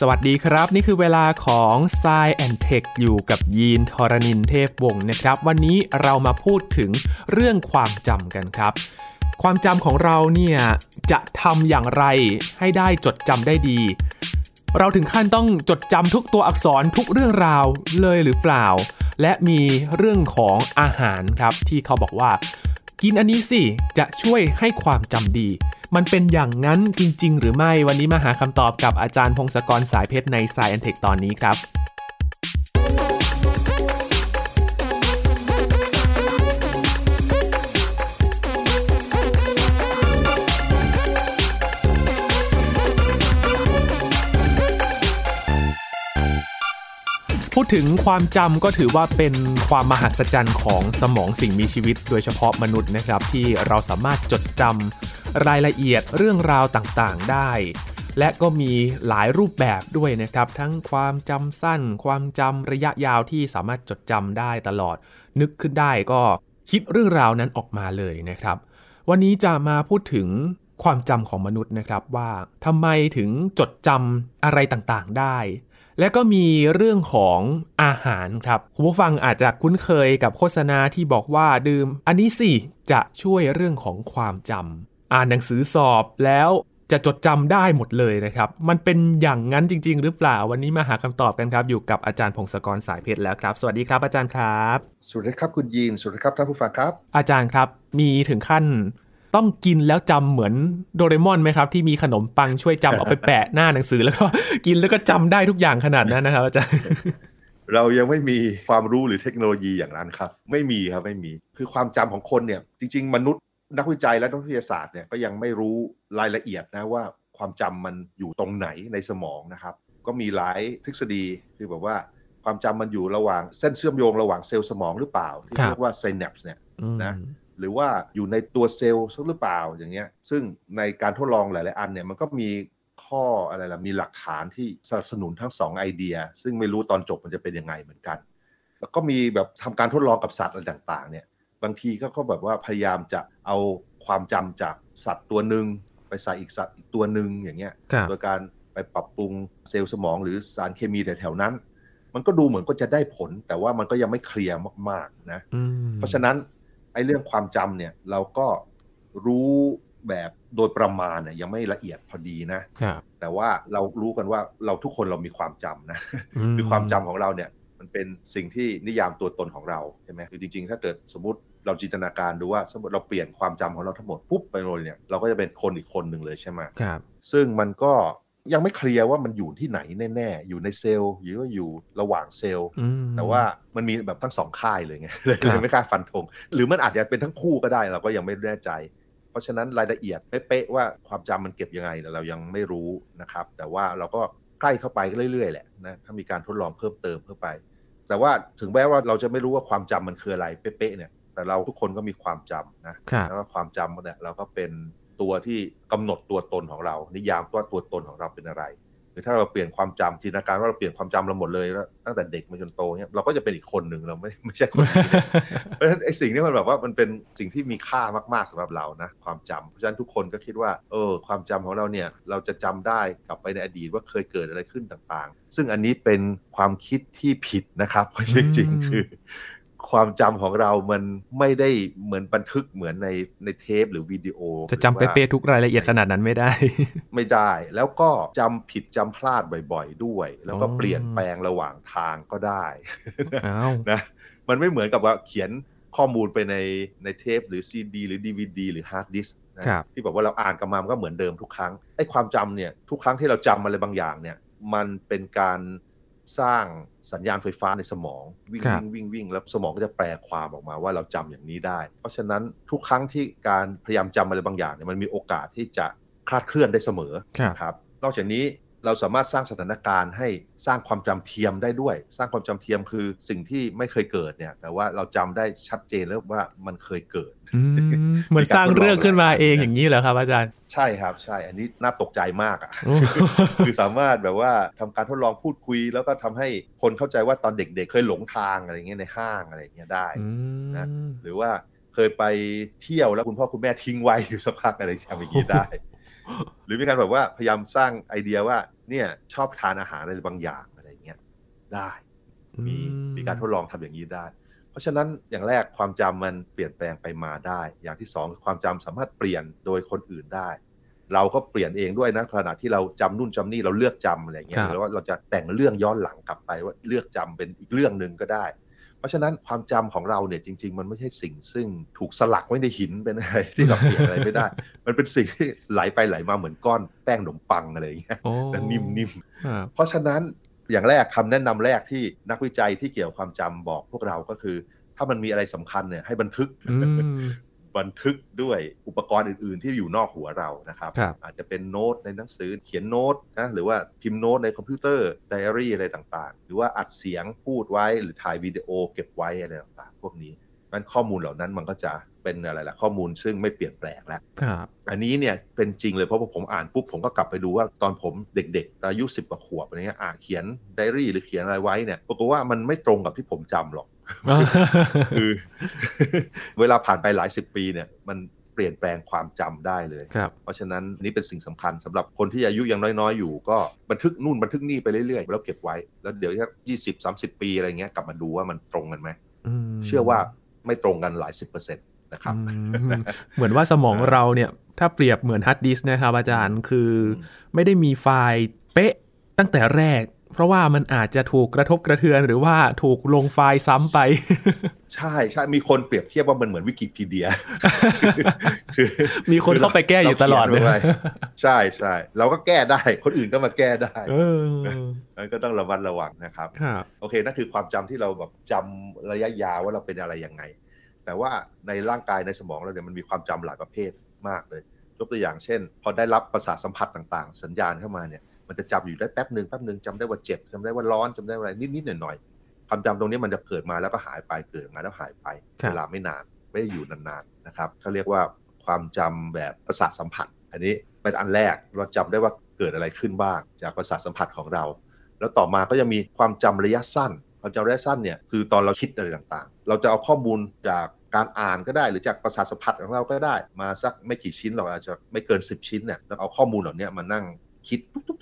สวัสดีครับ นี่คือเวลาของ s ซแอนเทคอยู่กับยีนทรณินเทพวงศ์นะครับ วันนี้เรามาพูดถึงเรื่องความจำกันครับ ความจำของเราเนี่ยจะทำอย่างไรให้ได้จดจำได้ดี เราถึงขั้นต้องจดจำทุกตัวอักษรทุกเรื่องราวเลยหรือเปล่า และมีเรื่องของอาหารครับที่เขาบอกว่า กินอันนี้สิจะช่วยให้ความจำดี มันเป็นอย่างนั้นจริง ๆ หรือไม่วันนี้มาหาคำตอบกับอาจารย์พงศกรสายเพชรในสายแอนเทคตอนนี้ครับพูดถึงความจำก็ถือว่าเป็นความมหัศจรรย์ของสมองสิ่งมีชีวิต โดยเฉพาะมนุษย์นะครับ ที่เราสามารถจดจำ รายละเอียดเรื่องราวต่างๆได้ และก็มีหลายรูปแบบด้วยนะครับ ทั้งความจำสั้น ความจำระยะยาวที่สามารถจดจำได้ตลอด นึกขึ้นได้ก็คิดเรื่องราวนั้นออกมาเลยนะครับ วันนี้จะมาพูดถึงความจำของมนุษย์นะครับว่าทำไมถึงจดจำอะไรต่างๆได้ และก็มีเรื่องของอาหารครับคุณผู้ฟังอาจจะคุ้นเคยกับโฆษณาที่บอกว่าดื่ม อันนี้สิจะช่วยเรื่องของความจำ อ่านหนังสือสอบแล้วจะจดจำได้หมดเลยนะครับ มันเป็นอย่างนั้นจริง ๆ หรือเปล่า วันนี้มาหาคำตอบกันครับ อยู่กับอาจารย์พงศกรสายเพชรแล้วครับ สวัสดีครับอาจารย์ครับ สวัสดีครับคุณยีน สวัสดีครับท่านผู้ฟังครับ อาจารย์ครับ มีถึงขั้นต้องกินแล้วจำเหมือนโดเรมอนไหมครับ ที่มีขนมปังช่วยจำเอาไปแปะหน้าหนังสือแล้วก็กินแล้วก็จำได้ทุกอย่างขนาดนั้นนะครับอาจารย์เรายังไม่มีความรู้หรือเทคโนโลยีอย่างนั้นครับ ไม่มีครับไม่มี คือความจำของคนเนี่ย จริง ๆ มนุษย์ นักวิจัยและนักวิทยาศาสตร์เนี่ยก็ยังไม่รู้รายละเอียดนะว่าความจำมันอยู่ตรงไหนในสมองนะครับ ก็มีหลายทฤษฎีคือแบบว่าความจำมันอยู่ระหว่างเส้นเชื่อมโยงระหว่างเซลล์สมองหรือเปล่าที่เรียกว่า synapse เนี่ยนะหรือว่าอยู่ในตัวเซลล์หรือเปล่าอย่างเงี้ย ซึ่งในการทดลองหลาย ๆ อันเนี่ยมันก็มีข้ออะไรล่ะมีหลักฐานที่สนับสนุนทั้งสองไอเดีย ซึ่งไม่รู้ตอนจบมันจะเป็นยังไงเหมือนกัน แล้วก็มีแบบทำการทดลองกับสัตว์อะไรต่าง ๆ เนี่ย บางทีก็เขาแบบว่าพยายามจะเอาความจำจากสัตว์ตัวหนึ่งไปใส่อีกสัตว์อีกตัวหนึ่งอย่างเงี้ยโดยการไปปรับปรุงเซลล์สมองหรือสารเคมีแถวๆนั้น มันก็ดูเหมือนก็จะได้ผล แต่ว่ามันก็ยังไม่เคลียร์มากๆนะเพราะฉะนั้นไอ้เรื่องความจำเนี่ยเราก็รู้แบบโดยประมาณเนี่ยยังไม่ละเอียดพอดีนะ แต่ว่าเรารู้กันว่าเราทุกคนเรามีความจำนะคือความจำของเราเนี่ยมันเป็นสิ่งที่นิยามตัวตนของเราใช่ไหมคือจริงๆ ถ้าเกิดสมมติ เราจินตนาการดูว่าสมมติเราเปลี่ยนความจำของเราทั้งหมดปุ๊บไปเลยเนี่ยเราก็จะเป็นคนอีกคนหนึ่งเลยใช่ไหมครับ ซึ่งมันก็ยังไม่เคลียร์ว่ามันอยู่ที่ไหนแน่ๆ อยู่ในเซลล์หรือว่าอยู่ระหว่างเซลล์ แต่ว่ามันมีแบบทั้งสองค่ายเลยไงเลยไม่กล้าฟันธงหรือมันอาจจะเป็นทั้งคู่ก็ได้เราก็ยังไม่แน่ใจ เพราะฉะนั้นรายละเอียดเป๊ะๆว่าความจำมันเก็บยังไงเรายังไม่รู้นะครับ แต่ว่าเราก็ใกล้เข้าไปเรื่อยๆแหละนะถ้ามีการทดลองเพิ่มเติมเพิ่มไป แต่ว่าถึงแม้ว่าเราจะไม่รู้ว่าความจำมันคืออะไรเป๊ะๆเนี่ย แต่เราทุกคนก็มีความจำนะแล้วก็ความจำเนี่ยเราก็เป็นตัวที่กำหนดตัวตนของเรา นิยามว่าตัวตนของเราเป็นอะไรหรือถ้าเราเปลี่ยนความจำจินตนาการว่าเราเปลี่ยนความจำเราหมดเลยแล้วตั้งแต่เด็กมาจนโตเนี่ยเราก็จะเป็นอีกคนหนึ่งเราไม่ไม่ใช่คนเพราะฉะนั้นไอ้สิ่งนี้มันแบบว่ามันเป็นสิ่งที่มีค่ามากๆสำหรับเรานะความจำเพราะฉะนั้นทุกคนก็คิดว่าเออความจำของเราเนี่ยเราจะจำได้กลับไปในอดีตว่าเคยเกิดอะไรขึ้นต่างๆ ซึ่งอันนี้เป็นความคิดที่ผิดนะครับเพราะจริงๆคือ ความจำของเรามันไม่ได้เหมือนบันทึกเหมือนในในเทปหรือวิดีโอ จะจำเป๊ะๆทุกรายละเอียดขนาดนั้นไม่ได้ ไม่ได้แล้วก็จำผิดจำพลาดบ่อยๆด้วย แล้วก็เปลี่ยนแปลงระหว่างทางก็ได้นะมันไม่เหมือนกับว่าเขียนข้อมูลไปในในเทปหรือซีดีหรือ DVD หรือฮาร์ดดิสก์นะที่บอกว่าเราอ่านกลับมามันก็เหมือนเดิมทุกครั้งไอ้ความจำเนี่ยทุกครั้งที่เราจำอะไรบางอย่างเนี่ยมันเป็นการ สร้างสัญญาณไฟฟ้าในสมอง วิ่งวิ่งวิ่งวิ่งแล้วสมองก็จะแปลความออกมาว่าเราจำอย่างนี้ได้ เพราะฉะนั้นทุกครั้งที่การพยายามจำอะไรบางอย่างเนี่ยมันมีโอกาสที่จะคลาดเคลื่อนได้เสมอครับนอกจากนี้ เราสามารถสร้างสถานการณ์ให้สร้างความจำเทียมได้ด้วย สร้างความจำเทียมคือสิ่งที่ไม่เคยเกิดเนี่ย แต่ว่าเราจำได้ชัดเจนแล้วว่ามันเคยเกิดเหมือนสร้างเรื่องขึ้นมาเองอย่างนี้เหรอครับ อาจารย์ ใช่ครับใช่ อันนี้น่าตกใจมากอะคือสามารถแบบว่าทำการทดลองพูดคุย แล้วก็ทำให้คนเข้าใจว่าตอนเด็ก ๆ เคยหลงทางอะไรเงี้ยในห้างอะไรเงี้ยได้นะหรือว่าเคยไปเที่ยวแล้วคุณพ่อคุณแม่ทิ้งไว้อยู่สักพักอะไรอย่างนี้ได้ หรือมีการแบบว่าพยายามสร้างไอเดียว่า เนี่ยชอบทานอาหารอะไรบางอย่างอะไรเงี้ยได้มีมีการทดลองทำอย่างนี้ได้ เพราะฉะนั้นอย่างแรกความจำมันเปลี่ยนแปลงไปมาได้ อย่างที่สองความจำสามารถเปลี่ยนโดยคนอื่นได้ เราก็เปลี่ยนเองด้วยนะขณะที่เราจำนู่นจำนี่เราเลือกจำอะไรเงี้ยหรือว่าเราจะแต่งเรื่องย้อนหลังกลับไปว่าเลือกจำเป็นอีกเรื่องหนึ่งก็ได้ เพราะฉะนั้นความจำของเราเนี่ยจริง ๆ มันไม่ใช่สิ่งซึ่งถูกสลักไว้ในหินเป็นอะไรที่เราเปลี่ยนอะไรไม่ได้ มันเป็นสิ่งที่ไหลไปไหลมาเหมือนก้อนแป้งขนมปังอะไรอย่างเงี้ยแล้วนิ่มๆเพราะฉะนั้นอย่างแรกคำแนะนำแรกที่นักวิจัยที่เกี่ยวความจำบอกพวกเราก็คือ ถ้ามันมีอะไรสำคัญเนี่ยให้บันทึก บันทึกด้วยอุปกรณ์อื่น ๆ ที่อยู่นอกหัวเรานะครับรบอาจจะเป็นโน้ตในหนังสือเขียนโน้ตนะหรือว่าพิมพ์โน้ตในคอมพิวเตอร์ไดอารี่อะไรต่างๆ หรือว่าอัดเสียงพูดไว้หรือถ่ายวิดีโอเก็บไว้อะไรต่างๆ พวกนี้นั้นข้อมูลเหล่านั้นมันก็จะเป็นอะไรล่ะข้อมูลซึ่งไม่เปลี่ยนแปลงแล้วครับอันนี้เนี่ยเป็นจริงเลยเพราะว่าผมอ่านปุ๊บผมก็กลับไปดูว่าตอนผมเด็กๆอายุสิบกว่าขวบอะไรเงี้ยอ่านเขียนไดอารี่หรือเขียนอะไรไว้เนี่ยปรากฏว่ามันไม่ตรงกับที่ผมจำหรอก คือ เวลาผ่านไปหลายสิบปีเนี่ย มันเปลี่ยนแปลงความจำได้เลย เพราะฉะนั้นนี่เป็นสิ่งสำคัญสำหรับคนที่อายุยังน้อยๆ อยู่ ก็บันทึกนู่นบันทึกนี่ไปเรื่อยๆ แล้วเก็บไว้ แล้วเดี๋ยวแค่ยี่สิบสามสิบปีอะไรเงี้ยกลับมาดูว่ามันตรงกันไหม เชื่อว่าไม่ตรงกันหลายสิบเปอร์เซ็นต์นะครับ เหมือนว่าสมองเราเนี่ย ถ้าเปรียบเหมือนฮาร์ดดิสก์นะครับอาจารย์คือไม่ได้มีไฟล์เป๊ะตั้งแต่แรก เพราะว่ามันอาจจะถูกกระทบกระเทือนหรือว่าถูกลงไฟล์ซ้ำไป ใช่ใช่มีคนเปรียบเทียบว่ามันเหมือนวิกิพีเดีย คือมีคนเข้าไปแก้อยู่ตลอดเลยใช่ใช่เราก็แก้ได้ คนอื่นก็มาแก้ได้มันก็ต้องระวัดระวังนะครับ โอเคนั่นคือความจำที่เราแบบจำระยะยาวว่าเราเป็นอะไรยังไง แต่ว่าในร่างกายในสมองเราเนี่ยมันมีความจำหลายประเภทมากเลยยกตัวอย่างเช่น พอได้รับประสาทสัมผัสต่างๆ สัญญาณเข้ามาเนี่ย มันจะจำอยู่ได้แป๊บหนึ่งแป๊บหนึ่งจำได้ว่าเจ็บจำได้ว่าร้อนจำได้ว่าอะไรนิดๆหน่อยๆความจำตรงนี้มันจะเกิดมาแล้วก็หายไปเกิดมาแล้วหายไปเวลาไม่นานไม่ได้อยู่นานๆนะครับเขาเรียกว่าความจำแบบประสาทสัมผัส อันนี้เป็นอันแรกเราจำได้ว่าเกิดอะไรขึ้นบ้าง จากประสาทสัมผัสของเรา แล้วต่อมาก็จะมีความจำระยะสั้น ความจำระยะสั้นเนี่ยคือตอนเราคิดอะไรต่างๆ เราจะเอาข้อมูลจากการอ่านก็ได้หรือจากประสาทสัมผัสของเราก็ได้ มาสักไม่กี่ชิ้นเราอาจจะไม่เกิน 10 ชิ้นเนี่ยแล้วเอาข้อมูลเหล่านี้มานั่งคิดตุ๊บๆๆ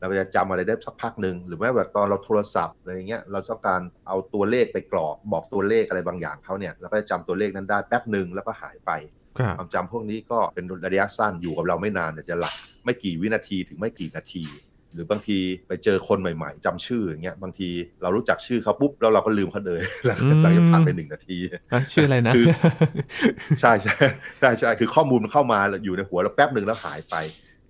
เราจะจำอะไรได้สักพักหนึ่งหรือแม้แบบตอนเราโทรศัพท์อะไรเงี้ยเราต้องการเอาตัวเลขไปกรอกบอกตัวเลขอะไรบางอย่างเขาเนี่ยเราก็จะจำตัวเลขนั้นได้แป๊บหนึ่งแล้วก็หายไปความจำพวกนี้ก็เป็นระยะสั้นอยู่กับเราไม่นานจะหลักไม่กี่วินาทีถึงไม่กี่นาที หรือบางทีไปเจอคนใหม่ๆจำชื่ออย่างเงี้ยบางทีเรารู้จักชื่อเขาปุ๊บแล้วเราก็ลืมเขาเลยหลังจากผ่านไปหนึ่งนาทีชื่ออะไรนะใช่ใช่ใช่ใช่คือข้อมูลเข้ามาอยู่ในหัวเราแป๊บหนึ่งแล้วหายไป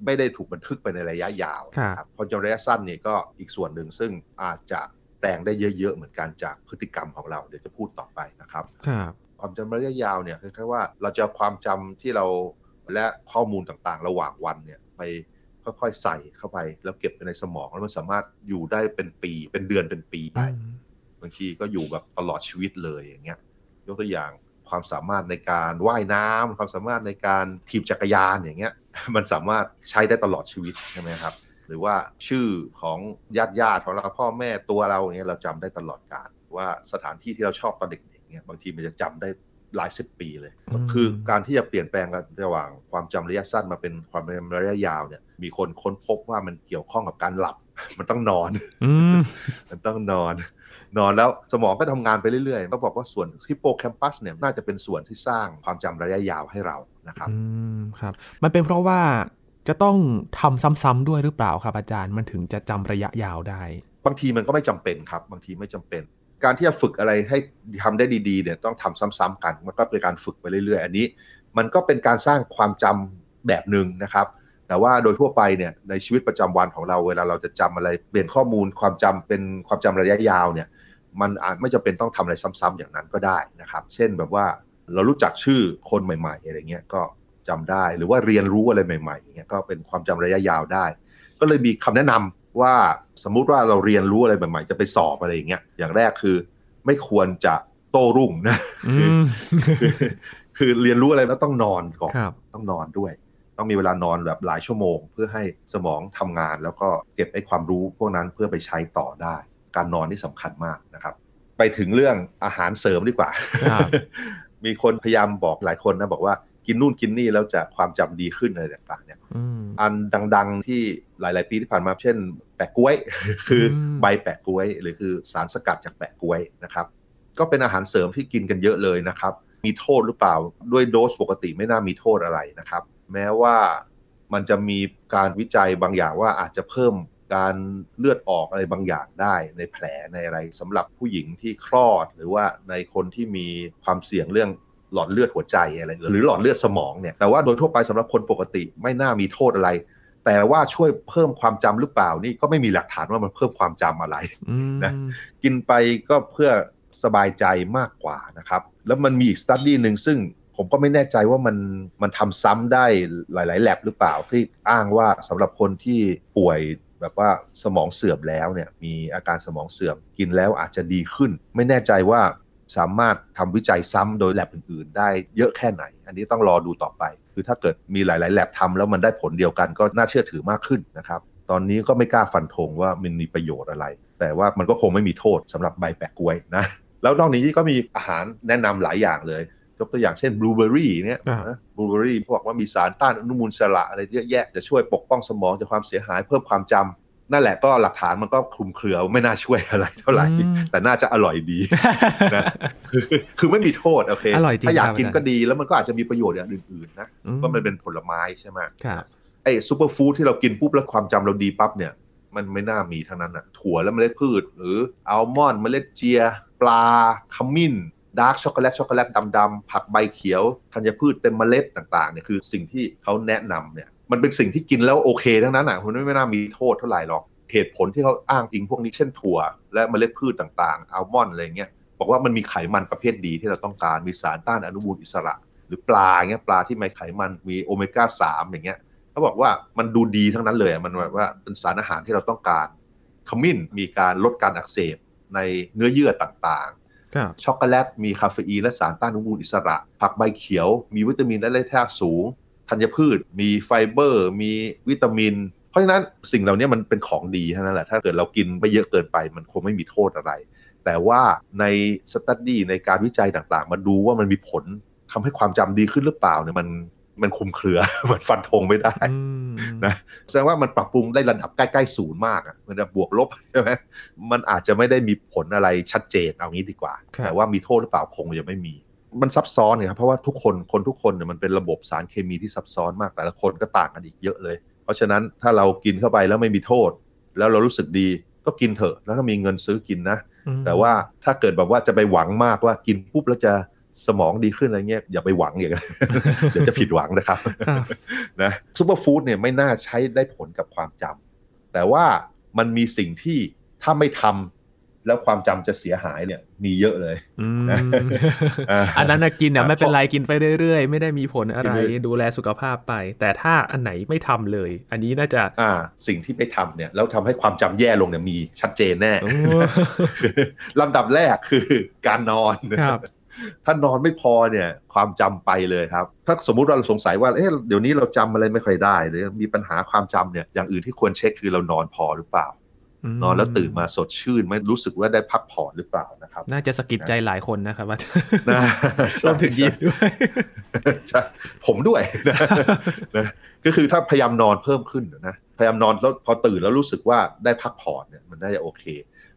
ไม่ได้ถูกบันทึกไปในระยะยาวครับพอจะระยะสั้นนี่ก็อีกส่วนหนึ่งซึ่งอาจจะแปลงได้เยอะๆ เหมือนกันจากพฤติกรรมของเราเดี๋ยวจะพูดต่อไปนะครับครับความจำระยะยาวเนี่ยคือแค่ว่าเราจะความจำที่เราและข้อมูลต่างๆ ระหว่างวันเนี่ยไปค่อยๆใส่เข้าไป แล้วเก็บไปในสมองแล้วมันสามารถอยู่ได้เป็นปีเป็นเดือนเป็นปีไปบางทีก็อยู่แบบตลอดชีวิตเลยอย่างเงี้ยยกตัวอย่างความสามารถในการว่ายน้ำความสามารถในการถีบจักรยานอย่างเงี้ย มันสามารถใช้ได้ตลอดชีวิตใช่ไหมครับ หรือว่าชื่อของญาติญาติของเราพ่อแม่ตัวเราอย่างเงี้ยเราจำได้ตลอดกาลว่าสถานที่ที่เราชอบตอนเด็กๆเนี่ยบางทีมันจะจำได้หลายสิบปีเลย คือการที่จะเปลี่ยนแปลงกันระหว่างความจำระยะสั้นมาเป็นความจำระยะยาวเนี่ย มีคนค้นพบว่ามันเกี่ยวข้องกับการหลับ มันต้องนอน มันต้องนอน นอนแล้วสมองก็ทำงานไปเรื่อยๆ ก็บอกว่าส่วนฮิปโปแคมปัสเนี่ยน่าจะเป็นส่วนที่สร้างความจำระยะยาวให้เรา นะครับอืมครับ มันเป็นเพราะว่าจะต้องทำซ้ำๆด้วยหรือเปล่าครับอาจารย์มันถึงจะจำระยะยาวได้ บางทีมันก็ไม่จำเป็นครับ บางทีไม่จำเป็น การที่จะฝึกอะไรให้ทำได้ดีๆเนี่ยต้องทำซ้ำๆกันมันก็เป็นการฝึกไปเรื่อย ๆ อันนี้ มันก็เป็นการสร้างความจำแบบหนึ่งนะครับ แต่ว่าโดยทั่วไปเนี่ยในชีวิตประจำวันของเราเวลาเราจะจำอะไรเปลี่ยนข้อมูลความจำเป็นความจำระยะยาวเนี่ยมันอาจไม่จำเป็นต้องทำอะไรซ้ำๆอย่างนั้นก็ได้นะครับ เช่นแบบว่า เรารู้จักชื่อคนใหม่ ๆ อะไรเงี้ยก็จำได้ หรือว่าเรียนรู้อะไรใหม่ๆอย่างเงี้ยก็เป็นความจำระยะยาวได้ ก็เลยมีคำแนะนำว่าสมมุติว่าเราเรียนรู้อะไรใหม่ๆจะไปสอบอะไรอย่างเงี้ยอย่างแรกคือ ไม่ควรจะโต้รุ่งนะคือเรียนรู้อะไรแล้วต้องนอนก่อนต้องนอนด้วย ต้องมีเวลานอนแบบหลายชั่วโมง เพื่อให้สมองทำงานแล้วก็เก็บไอ้ความรู้พวกนั้นเพื่อไปใช้ต่อได้ การนอนนี่สำคัญมากนะครับ ไปถึงเรื่องอาหารเสริมดีกว่า มีคนพยายามบอกหลายคนนะบอกว่ากินนู่นกินนี่แล้วจะความจำดีขึ้นอะไรต่างๆเนี่ยอืมอันดังๆที่หลาย ๆ ปีที่ผ่านมาเช่น แปะกล้วย คืออมใบแปะกล้วย หรือคือสารสกัดจากแปะกล้วยนะครับ ก็เป็นอาหารเสริมที่กินกันเยอะเลยนะครับ มีโทษหรือเปล่าด้วยโดสปกติไม่น่ามีโทษอะไรนะครับ แม้ว่ามันจะมีการวิจัยบางอย่างว่าอาจจะเพิ่ม การเลือดออกอะไรบางอย่างได้ในแผลในอะไรสำหรับผู้หญิงที่คลอด หรือว่าในคนที่มีความเสี่ยงเรื่องหลอดเลือดหัวใจอะไรหรือหลอดเลือดสมองเนี่ยแต่ว่าโดยทั่วไปสำหรับคนปกติไม่น่ามีโทษอะไร แต่ว่าช่วยเพิ่มความจำหรือเปล่านี่ก็ไม่มีหลักฐานว่ามันเพิ่มความจำอะไรอืมนะกินไปก็เพื่อสบายใจมากกว่านะครับ แล้วมันมีอีกสตัดดี้หนึ่งซึ่งผมก็ไม่แน่ใจว่ามันมันทำซ้ำได้หลาย ๆ แลบหรือเปล่าที่อ้างว่าสำหรับคนที่ป่วย แบบว่าสมองเสื่อมแล้วเนี่ยมีอาการสมองเสื่อมกินแล้วอาจจะดีขึ้น ไม่แน่ใจว่าสามารถทำวิจัยซ้ำโดยแลบอื่นๆ ได้เยอะแค่ไหน อันนี้ต้องรอดูต่อไป คือถ้าเกิดมีหลายๆแลบทำแล้วมันได้ผลเดียวกันก็น่าเชื่อถือมากขึ้นนะครับตอนนี้ก็ไม่กล้าฟันธงว่ามันมีประโยชน์อะไร แต่ว่ามันก็คงไม่มีโทษสำหรับใบแปะกล้วยนะแล้วนอกนี้ก็มีอาหารแนะนำหลายอย่างเลย ยกตัวอย่างเช่นบลูเบอร์รี่เนี่ยอ่าบลูเบอร์รี่พวกว่ามีสารต้านอนุมูลอิสระอะไรเยอะแยะจะช่วยปกป้องสมองจากความเสียหายเพิ่มความจำนั่นแหละก็หลักฐานมันก็คลุมเครือไม่น่าช่วยอะไรเท่าไหร่อืมแต่น่าจะอร่อยดีนะคือคือไม่มีโทษโอเคอร่อยจริงถ้าอยากครับกินอาจารย์ก็ดีแล้วมันก็อาจจะมีประโยชน์อย่างอื่นๆนะอืก็มันเป็นผลไม้ใช่ไหมครับไอ้ superfood ที่เรากินปุ๊บแล้วความจำเราดีปั๊บเนี่ยมันไม่น่ามีทั้งนั้นอะ ถั่วและเมล็ดพืช หรืออัลมอนด์เมล็ดเจีย ปลาขมิ้น ดาร์กช็อกโกแลตช็อกโกแลตดำๆผักใบเขียวธัญพืชเต็มเมล็ดต่างๆเนี่ยคือสิ่งที่เขาแนะนำเนี่ยมันเป็นสิ่งที่กินแล้วโอเคทั้งนั้นอะมันไม่ไม่น่ามีโทษเท่าไหร่หรอกเหตุผลที่เขาอ้างอิงพวกนี้เช่นถั่ว และเมล็ดพืชต่างๆอัลมอนด์อะไรเงี้ยบอกว่ามันมีไขมันประเภทดีที่เราต้องการมีสารต้านอนุมูลอิสระ หรือปลาเงี้ยปลาที่มีไขมันมีโอเมก้าสามอย่างเงี้ยเขาบอกว่ามันดูดีทั้งนั้นเลยมันแบบว่าเป็นสารอาหารที่เราต้องการขมิ้นมีการลดการอักเสบในเนื้อเยื่อต่างๆ ช็อกโกแลตมีคาเฟอีนและสารต้านอนุมูลอิสระ ผักใบเขียว มีวิตามินและแร่ธาตุสูง ธัญพืช มีไฟเบอร์ มีวิตามิน เพราะฉะนั้นสิ่งเหล่านี้มันเป็นของดีเท่านั้นแหละ ถ้าเกิดเรากินไม่เยอะเกินไปมันคงไม่มีโทษอะไร แต่ว่าใน study ในการวิจัยต่างๆมาดูว่ามันมีผลทำให้ความจำดีขึ้นหรือเปล่าเนี่ยมัน มันคลุมเครือมันฟันธงไม่ได้อืมนะแสดงว่ามันปรับปรุงได้ระดับใกล้ๆศูนย์มากอะมันจะบวกลบใช่ไหมมันอาจจะไม่ได้มีผลอะไรชัดเจนเอางี้ดีกว่าครับแต่ว่ามีโทษหรือเปล่าคงจะไม่มี มันซับซ้อนเนี่ยครับเพราะว่าทุกคนคนทุกคนเนี่ยมันเป็นระบบสารเคมีที่ซับซ้อนมากแต่ละคนก็ต่างกันอีกเยอะเลย เพราะฉะนั้นถ้าเรากินเข้าไปแล้วไม่มีโทษ แล้วเรารู้สึกดีก็กินเถอะแล้วถ้ามีเงินซื้อกินนะอืมแต่ว่าถ้าเกิดแบบว่าจะไปหวังมากว่ากินปุ๊บแล้วจะ สมองดีขึ้นอะไรเงี้ยอย่าไปหวังอย่างนั้นเดี๋ยวจะผิดหวังนะครับครับนะซูเปอร์ฟู้ดเนี่ยไม่น่าใช้ได้ผลกับความจำแต่ว่ามันมีสิ่งที่ถ้าไม่ทำแล้วความจำจะเสียหายเนี่ยมีเยอะเลยอืมอ่าอันนั้นนะกินเนี่ยไม่เป็นไรกินไปเรื่อยๆ ไม่ได้มีผลอะไรกินไปดูแลสุขภาพไป แต่ถ้าอันไหนไม่ทำเลย อันนี้น่าจะอ่าสิ่งที่ไม่ทำเนี่ยแล้วทำให้ความจำแย่ลงเนี่ยมีชัดเจนแน่โอ้ลำดับแรกคือการนอนครับ ถ้านอนไม่พอเนี่ยความจำไปเลยครับ ถ้าสมมุติเราสงสัยว่าเอ๊ะเดี๋ยวนี้เราจำอะไรไม่ค่อยได้หรือมีปัญหาความจำเนี่ยอย่างอื่นที่ควรเช็คคือเรานอนพอหรือเปล่า นอนแล้วตื่นมาสดชื่นไหม่รู้สึกว่าได้พักผ่อนหรือเปล่านะครับ น่าจะสะกิดใจหลายคนนะครับว่านะรวมถึงยีนด้วยใช่ผมด้วยนะนะก็คือถ้าพยายามนอนเพิ่มขึ้นนะพยายามนอนแล้วพอตื่นแล้วรู้สึกว่าได้พักผ่อนเนี่ยมันน่าจะโอเค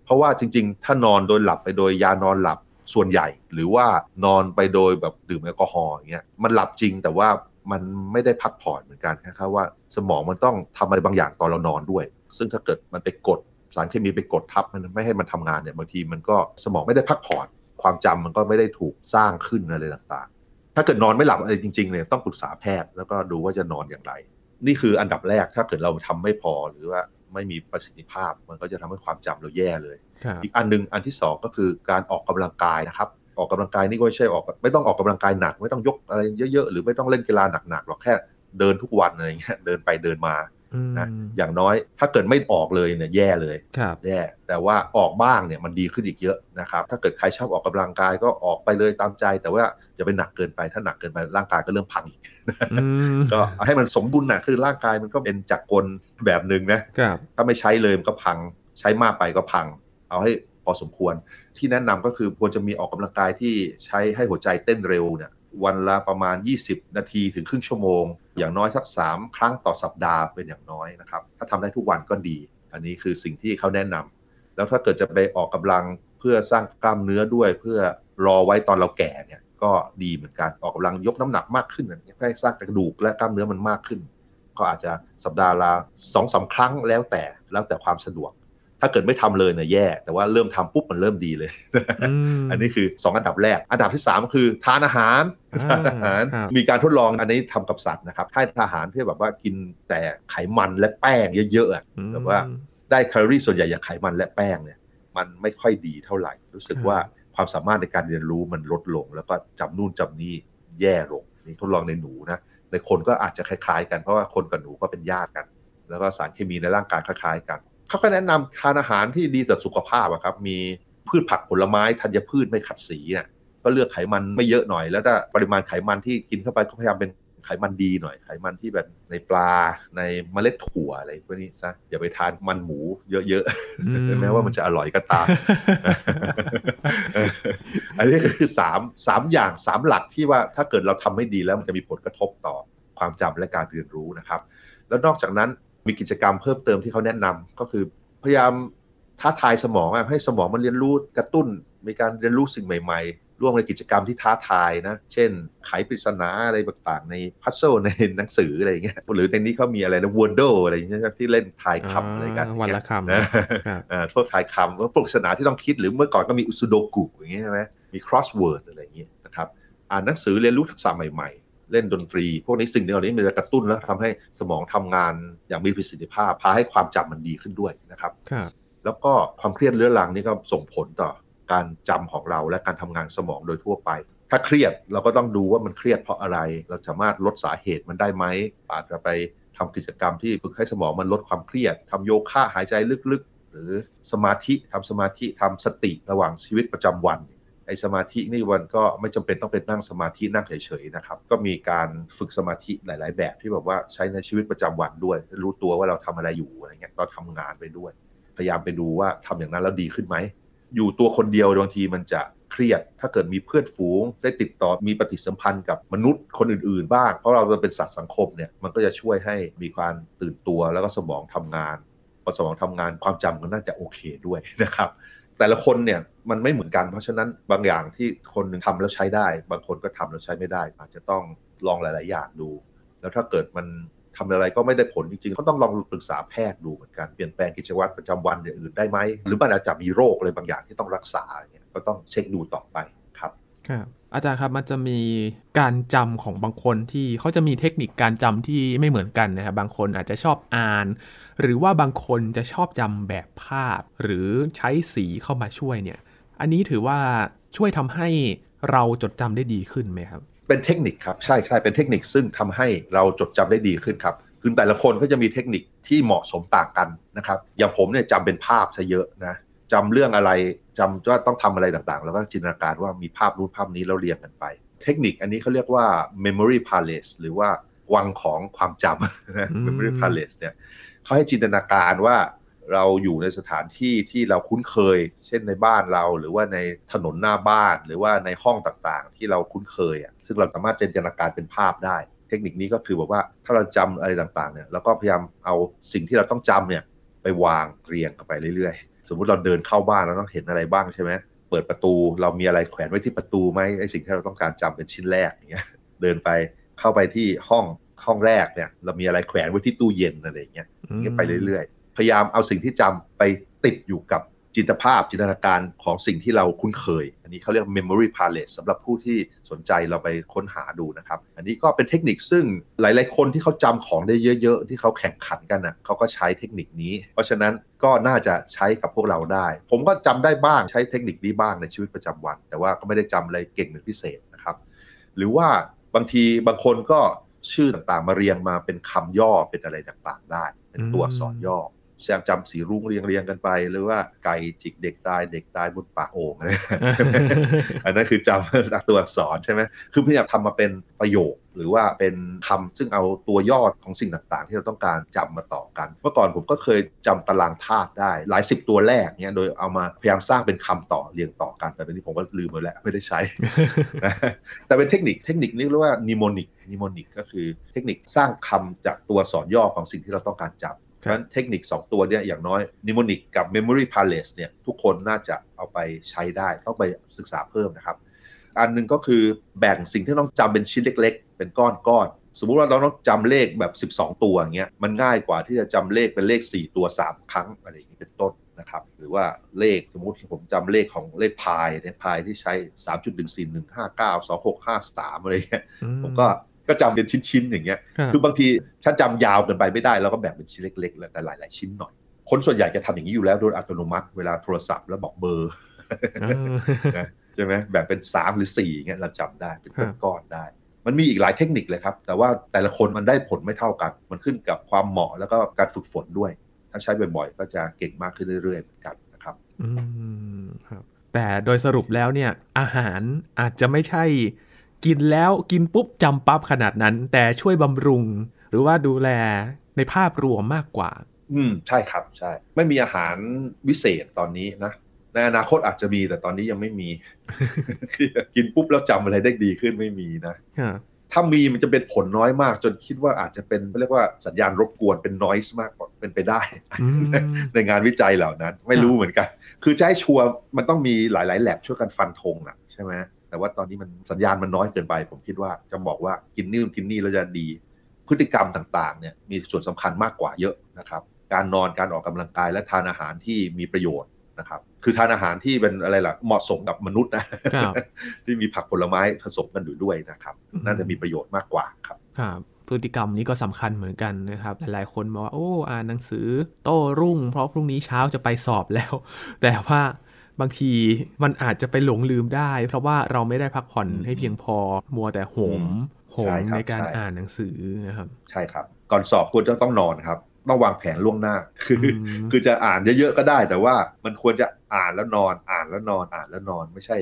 เพราะว่าจริง ๆ ถ้านอนโดยหลับไปโดยยานอนหลับ ส่วนใหญ่ หรือว่านอนไปโดยแบบดื่มแอลกอฮอล์อย่างเงี้ยมันหลับจริงแต่ว่ามันไม่ได้พักผ่อนเหมือนกันนะครับว่า สมองมันต้องทำอะไรบางอย่างตอนเรานอนด้วย ซึ่งถ้าเกิดมันไปกดสารเคมีไปกดทับมันไม่ให้มันทำงานเนี่ยบางทีมันก็สมองไม่ได้พักผ่อน ความจำมันก็ไม่ได้ถูกสร้างขึ้นอะไรต่างๆ ถ้าเกิดนอนไม่หลับอะไรจริงๆเนี่ยต้องปรึกษาแพทย์แล้วก็ดูว่าจะนอนอย่างไร นี่คืออันดับแรกถ้าเกิดเราทำไม่พอหรือว่า ไม่มีประสิทธิภาพ มันก็จะทำให้ความจำเราแย่เลยครับอีกอันหนึงอันที่สองก็คือการออกกำลังกายนะครับ ออกกำลังกายนี่ก็ไม่ใช่ออกไม่ต้องออกกำลังกายหนัก ไม่ต้องยกอะไรเยอะๆหรือไม่ต้องเล่นกีฬาหนักๆหรอกแค่เดินทุกวันอะไรเงี้ยเดินไปเดินมาอืม นะอย่างน้อยถ้าเกิดไม่ออกเลยเนี่ยแย่เลยครับแย่แต่ว่าออกบ้างเนี่ยมันดีขึ้นอีกเยอะนะครับถ้าเกิดใครชอบออกกำลังกายก็ออกไปเลยตามใจ แต่ว่าอย่าไปหนักเกินไปถ้าหนักเกินไปร่างกายก็เริ่มพังอีกอืมก็เอาให้มันสมดุลนะคือร่างกายมันก็เป็นจักรกลแบบหนึ่งนะครับถ้าไม่ใช้เลยมันก็พัง ใช้มากไปก็พัง เอาให้พอสมควรที่แนะนำก็คือควรจะมีออกกำลังกายที่ใช้ให้หัวใจเต้นเร็วเนี่ย วันละประมาณ 20 นาทีถึงครึ่งชั่วโมง อย่างน้อยสัก 3 ครั้งต่อสัปดาห์เป็นอย่างน้อยนะครับ ถ้าทำได้ทุกวันก็ดี อันนี้คือสิ่งที่เขาแนะนำแล้วถ้าเกิดจะไปออกกำลังเพื่อสร้างกล้ามเนื้อด้วย เพื่อรอไว้ตอนเราแก่เนี่ยก็ดีเหมือนกันออกกำลังยกน้ำหนักมากขึ้นเพื่อให้สร้างกระดูกและกล้ามเนื้อมันมากขึ้น ก็อาจจะสัปดาห์ละสองสาครั้งแล้วแต่แล้วแต่ความสะดวก ถ้าเกิดไม่ทำเลยเนี่ยแย่ แต่ว่าเริ่มทำปุ๊บมันเริ่มดีเลย อันนี้คือ 2 อันดับแรก อันดับที่ 3 คือทานอาหารทานอาหารมีการทดลองอันนี้ทำกับสัตว์นะครับให้อาหารที่แบบว่ากินแต่ไขมันและแป้งเยอะๆแบบว่าได้แคลอรี่ส่วนใหญ่จากไขมันและแป้งเนี่ยมันไม่ค่อยดีเท่าไหร่ รู้สึกว่าความสามารถในการเรียนรู้มันลดลง แล้วก็จำนู่นจำนี่แย่ลงนี่ทดลองในหนูนะในคนก็อาจจะคล้ายๆ กันเพราะว่าคนกับหนูก็เป็นญาติกัน แล้วก็สารเคมีในร่างกายคล้ายๆกัน เขาก็แนะนำทานอาหารที่ดีต่อสุขภาพครับ มีพืชผักผลไม้ธัญพืชไม่ขัดสีเนี่ยก็เลือกไขมันไม่เยอะหน่อย แล้วถ้าปริมาณไขมันที่กินเข้าไปก็พยายามเป็นไขมันดีหน่อย ไขมันที่แบบในปลาในเมล็ดถั่วอะไรพวกนี้ซะอย่าไปทานมันหมูเยอะๆแม้ว่ามันจะอร่อยก็ตามอันนี้คือสามสามอย่างสามหลักที่ว่าถ้าเกิดเราทำไม่ดีแล้วมันจะมีผลกระทบต่อความจำและการเรียนรู้นะครับ แล้วนอกจากนั้น มีกิจกรรมเพิ่มเติมที่เขาแนะนำก็คือพยายามท้าทายสมองให้สมองมันเรียนรู้กระตุ้น มีการเรียนรู้สิ่งใหม่ ๆ ร่วมในกิจกรรมที่ท้าทายนะ เช่นไขปริศนาอะไรต่างๆ ในพัซเซิลในหนังสืออะไรอย่างเงี้ยหรือในนี้เขามีอะไรนะวอร์ดอะไรอย่างเงี้ยที่เล่นทายคำอะไรกันวันละคำนะพวกทายคำว่าปริศนาที่ต้องคิดหรือเมื่อก่อนก็มีอุสุโดกุอย่างเงี้ยใช่ไหมมี crossword อะไรอย่างเงี้ยนะครับอ่านหนังสือเรียนรู้ทักษะใหม่ๆ เล่นดนตรี พวกนี้สิ่งเหล่านี้มันจะกระตุ้นแล้วทำให้สมองทำงานอย่างมีประสิทธิภาพ พาให้ความจำมันดีขึ้นด้วยนะครับ แล้วก็ความเครียดเรื้อรังนี่ก็ส่งผลต่อการจำของเราและการทำงานสมองโดยทั่วไป ถ้าเครียดเราก็ต้องดูว่ามันเครียดเพราะอะไร เราสามารถลดสาเหตุมันได้ไหมอาจจะไปทำกิจกรรมที่ฝึกให้สมองมันลดความเครียดทำโยคะหายใจลึกๆ หรือสมาธิทำสมาธิทำสติระหว่างชีวิตประจำวัน ไอ้สมาธินี่วันก็ไม่จำเป็นต้องเป็นนั่งสมาธินั่งเฉยๆนะครับ ก็มีการฝึกสมาธิหลาย ๆ แบบที่แบบว่าใช้ในชีวิตประจำวันด้วย รู้ตัวว่าเราทำอะไรอยู่อะไรเงี้ยก็ทำงานไปด้วย พยายามไปดูว่าทำอย่างนั้นแล้วดีขึ้นไหม อยู่ตัวคนเดียวบางทีมันจะเครียด ถ้าเกิดมีเพื่อนฝูง ได้ติดต่อมีปฏิสัมพันธ์กับมนุษย์คนอื่น ๆ บ้าง เพราะเราเป็นสัตว์สังคมเนี่ยมันก็จะช่วยให้มีความตื่นตัวแล้วก็สมองทำงานพอสมองทำงานความจำก็น่าจะโอเคด้วยนะครับ แต่ละคนเนี่ยมันไม่เหมือนกันเพราะฉะนั้นบางอย่างที่คนหนึ่งทำแล้วใช้ได้ บางคนก็ทำแล้วใช้ไม่ได้ อาจจะต้องลองหลาย ๆ อย่างดู แล้วถ้าเกิดมันทำอะไรก็ไม่ได้ผลจริง ๆ ก็ต้องลองปรึกษาแพทย์ดูเหมือนกันเปลี่ยนแปลงกิจวัตรประจำวันอย่างอื่นได้ไหมหรือมันอาจจะมีโรคอะไรบางอย่างที่ต้องรักษาเนี่ยก็ต้องเช็คดูต่อไปครับครับ อาจารย์ครับมันจะมีการจำของบางคนที่เขาจะมีเทคนิคการจำที่ไม่เหมือนกันนะครับบางคนอาจจะชอบอ่าน หรือว่าบางคนจะชอบจำแบบภาพ หรือใช้สีเข้ามาช่วยเนี่ย อันนี้ถือว่าช่วยทำให้เราจดจำได้ดีขึ้นไหมครับ เป็นเทคนิคครับใช่ใช่เป็นเทคนิคซึ่งทำให้เราจดจำได้ดีขึ้นครับคือแต่ละคนก็จะมีเทคนิคที่เหมาะสมต่างกันนะครับอย่างผมเนี่ยจำเป็นภาพซะเยอะนะ จำเรื่องอะไรจำว่าต้องทำอะไรต่างๆ แล้วก็จินตนาการว่ามีภาพรูปภาพนี้แล้วเรียงกันไป เทคนิคอันนี้เขาเรียกว่า memory palace หรือว่าวังของความจำนะ memory palace เนี่ยเขาให้จินตนาการว่าเราอยู่ในสถานที่ที่เราคุ้นเคย เช่นในบ้านเราหรือว่าในถนนหน้าบ้าน หรือว่าในห้องต่างๆ ที่เราคุ้นเคยอะซึ่งเราสามารถจินตนาการเป็นภาพได้ เทคนิคนี้ก็คือบอกว่าถ้าเราจำอะไรต่างๆเนี่ยเราก็พยายามเอาสิ่งที่เราต้องจำเนี่ยไปวางเรียงกันไปเรื่อยๆ สมมุติเราเดินเข้าบ้านเราต้องเห็นอะไรบ้างใช่ไหมเปิดประตูเรามีอะไรแขวนไว้ที่ประตูไหมไอสิ่งที่เราต้องการจำเป็นชิ้นแรกอย่างเงี้ยเดินไปเข้าไปที่ห้องห้องแรกเนี่ย เรามีอะไรแขวนไว้ที่ตู้เย็นอะไรอย่างเงี้ยไปเรื่อยๆ พยายามเอาสิ่งที่จำไปติดอยู่กับ จินตภาพจินตนาการของสิ่งที่เราคุ้นเคย อันนี้เขาเรียก memory palace สำหรับผู้ที่สนใจเราไปค้นหาดูนะครับ อันนี้ก็เป็นเทคนิคซึ่งหลาย ๆ คนที่เขาจำของได้เยอะ ๆ ที่เขาแข่งขันกันนะ่ะเขาก็ใช้เทคนิคนี้ เพราะฉะนั้นก็น่าจะใช้กับพวกเราได้ ผมก็จำได้บ้างใช้เทคนิคนี้บ้างในชีวิตประจำวัน แต่ว่าก็ไม่ได้จำอะไรเก่งเป็นพิเศษนะครับ หรือว่าบางทีบางคนก็ชื่อต่างๆ มาเรียงมาเป็นคำย่อเป็นอะไรต่างๆ ได้ เป็นตัวอักษรย่อ แซมจำสีรุ้งเรียงเรียงกันไป หรือว่าไก่จิกเด็กตายเด็กตายบนปากโอ่งอะไรอันนั้นคือจำตัวอักษรใช่ไหมคือพยายามทำมาเป็นประโยคหรือว่าเป็นคำซึ่งเอาตัวย่อของสิ่งต่างๆ ที่เราต้องการจำมาต่อกัน เมื่อก่อนผมก็เคยจำตารางธาตุได้ หลายสิบตัวแรกเนี่ยโดยเอามาพยายามสร้างเป็นคำต่อเรียงต่อกัน แต่ตอนนี้ผมก็ลืมไปแล้วไม่ได้ใช้ แต่เป็นเทคนิคเทคนิคนี้เรียกว่า mnemonic mnemonic ก็คือเทคนิคสร้างคำจากตัวสอนย่อของสิ่งที่เราต้องการจำ เพราะฉะนั้นเทคนิค 2 ตัวเนี่ยอย่างน้อยนิโมนิกกับ Memory Palace เนี่ยทุกคนน่าจะเอาไปใช้ได้ ต้องไปศึกษาเพิ่มนะครับ อันหนึ่งก็คือแบ่งสิ่งที่ต้องจำเป็นชิ้นเล็ก ๆ เป็นก้อนก้อนสมมุติว่าเราต้องจำเลขแบบ 12 ตัวอย่างเงี้ยมันง่ายกว่าที่จะจำเลขเป็นเลข 4 ตัว 3 ครั้งอะไรอย่างนี้เป็นต้นนะครับหรือว่าเลขสมมุติผมจำเลขของเลขพายเนี่ยพายที่ใช้ 3 1 4 1 5 9 2 6 5 3 อะไรเงี้ยผมก็ ก็จำเป็นชิ้นๆอย่างเงี้ย คือบางทีถ้าจำยาวเกินไปไม่ได้เราก็แบ่งเป็นชิ้นเล็กๆแล้วแต่หลาย ๆ ชิ้นหน่อย คนส่วนใหญ่จะทำอย่างนี้อยู่แล้วโดยอัตโนมัติเวลาโทรศัพท์แล้วบอกเบอร์ใช่ไหมแบ่งเป็น3หรือ4เงี้ยเราจำได้เป็นก้อนๆได้ มันมีอีกหลายเทคนิคเลยครับ แต่ว่าแต่ละคนมันได้ผลไม่เท่ากัน มันขึ้นกับความเหมาะแล้วก็การฝึกฝนด้วย ถ้าใช้บ่อยๆ ก็จะเก่งมากขึ้นเรื่อยๆเหมือนกันนะครับอืมครับ แต่โดยสรุปแล้วเนี่ยอาหารอาจจะไม่ใช่ กินแล้วกินปุ๊บจำปั๊บขนาดนั้น แต่ช่วยบำรุง หรือว่าดูแลในภาพรวมมากกว่า อืมใช่ครับใช่ ไม่มีอาหารวิเศษตอนนี้นะในอนาคตอาจจะมีแต่ตอนนี้ยังไม่มีกินปุ๊บแล้วจำอะไรได้ดีขึ้นไม่มีนะถ้ามีมันจะเป็นผลน้อยมาก จนคิดว่าอาจจะเป็นเรียกว่าสัญญาณรบกวนเป็นนอยส์มากกว่าเป็นไปได้ ในงานวิจัยเหล่านั้น ไม่รู้เหมือนกัน คือจะให้ชัวร์มันต้องมีหลายๆแลบช่วยกันฟันธงอะใช่ไหม แต่ว่าตอนนี้มันสัญญาณมันน้อยเกินไป ผมคิดว่าจะบอกว่ากินนี่กินนี่แล้วจะดี พฤติกรรมต่างๆเนี่ยมีส่วนสำคัญมากกว่าเยอะนะครับ การนอนการออกกำลังกายและทานอาหารที่มีประโยชน์นะครับ คือทานอาหารที่เป็นอะไรล่ะเหมาะสมกับมนุษย์นะที่มีผักผลไม้ผสมกันอยู่ด้วยนะครับน่าจะมีประโยชน์มากกว่าครับครับพฤติกรรมนี้ก็สำคัญเหมือนกันนะครับ หลายๆคนบอกว่าโอ้อ่านหนังสือโต้รุ่ง เพราะพรุ่งนี้เช้าจะไปสอบแล้ว แต่ว่า บางทีมันอาจจะไปหลงลืมได้ เพราะว่าเราไม่ได้พักผ่อนให้เพียงพอมัวแต่โหมโหมในการอ่านหนังสือนะครับ ใช่ครับ ก่อนสอบควรจะต้องนอนครับต้องวางแผนล่วงหน้า คือ คือจะอ่านเยอะๆก็ได้ แต่ว่ามันควรจะอ่านแล้วนอน อ่านแล้วนอน อ่านแล้วนอน ไม่ใช่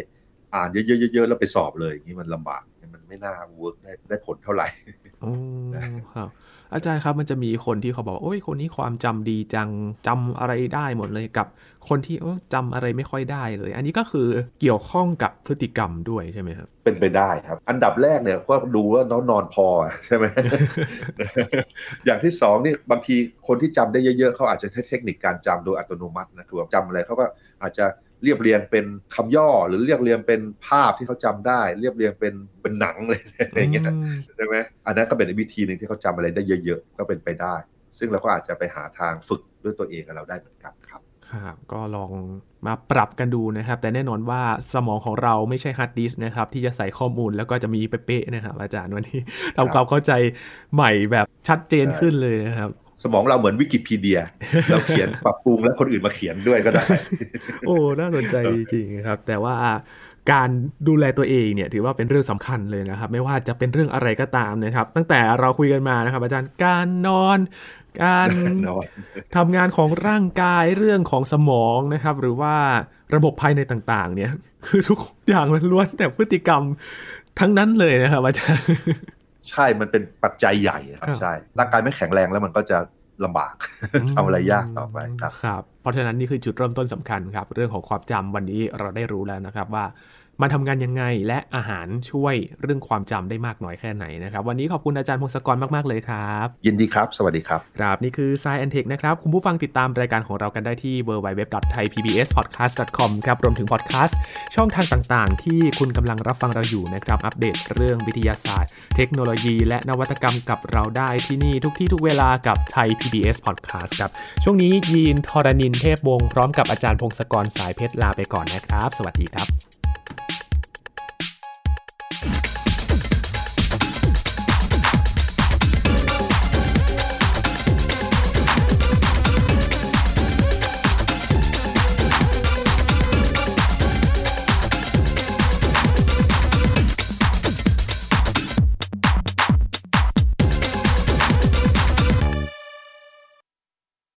อ่านเยอะๆๆแล้วไปสอบเลยอย่างนี้มันลำบาก มันไม่น่า work ได้ได้ผลเท่าไหร่โอ้ครับ อาจารย์ครับมันจะมีคนที่เขาบอกโอ้ยคนนี้ความจำดีจังจำอะไรได้หมดเลยกับ คนที่จำอะไรไม่ค่อยได้เลย อันนี้ก็คือเกี่ยวข้องกับพฤติกรรมด้วยใช่ไหมครับเป็นไปได้ครับ อันดับแรกเนี่ยก็ดูว่าน้องนอนพอใช่ไหมอย่างที่สองนี่บางทีคนที่จำได้เยอะๆเขาอาจจะใช้เทคนิคการจำโดยอัตโนมัตินะคือจำอะไรเขาก็อาจจะ เรียบเรียงเป็นคำย่อหรือเรียบเรียงเป็นภาพที่เขาจำได้ เรียบเรียงเป็นเป็นหนังเลยอย่างเงี้ยใช่ไหมอันนั้นก็เป็นวิธีหนึ่งที่เขาจำอะไรได้เยอะๆ ก็เป็นไปได้ ซึ่งเราก็อาจจะไปหาทางฝึกด้วยตัวเองกับเราได้เหมือนกันรับครับก็ลองมาปรับกันดูนะครับ แต่แน่นอนว่าสมองของเราไม่ใช่ฮาร์ดดิสก์นะครับ ที่จะใส่ข้อมูลแล้วก็จะมีเป๊ะๆนะครับ อาจารย์วันนี้ทำความเข้าใจใหม่แบบชัดเจนขึ้นเลยนะครับ สมองเราเหมือนวิกิพีเดีย เราเขียนปรับปรุงแล้วคนอื่นมาเขียนด้วยก็ได้ โอ้ น่าสนใจจริงๆครับ แต่ว่าการดูแลตัวเองเนี่ยถือว่าเป็นเรื่องสำคัญเลยนะครับ ไม่ว่าจะเป็นเรื่องอะไรก็ตามนะครับ ตั้งแต่เราคุยกันมานะครับ อาจารย์การนอนการทำงานของร่างกายเรื่องของสมองนะครับ หรือว่าระบบภายในต่างๆ เนี่ย คือทุกอย่างมันล้วนแต่พฤติกรรมทั้งนั้นเลยนะครับอาจารย์ ใช่มันเป็นปัจจัยใหญ่ครับ ใช่ร่างกายไม่แข็งแรงแล้วมันก็จะลำบากทำอะไรยากต่อไปครับครับ เพราะฉะนั้นนี่คือจุดเริ่มต้นสำคัญครับ เรื่องของความจำวันนี้เราได้รู้แล้วนะครับว่า มันทำงานยังไงและอาหารช่วยเรื่องความจำได้มากน้อยแค่ไหนนะครับ วันนี้ขอบคุณอาจารย์พงศกรมาก ๆ เลยครับ ยินดีครับ สวัสดีครับครับนี่คือ s ายแอนเทคนะครับ คุณผู้ฟังติดตามรายการของเรากันได้ที่ www.thaipbspodcast.com ครับรวมถึงพอดแคสต์ช่องทางต่างๆ ที่คุณกำลังรับฟังเราอยู่นะครับ อัปเดตเรื่องวิทยาศาสตร์ เทคโนโลยี และนวัตกรรมกับเราได้ที่นี่ทุกที่ทุกเวลากับไทย PBS Podcast ครับช่วงนี้ยีนทรณินเทพวงศ์พร้อมกับอาจารย์พงศกรสายเพชรลาไปก่อนนะครับ สวัสดีครับ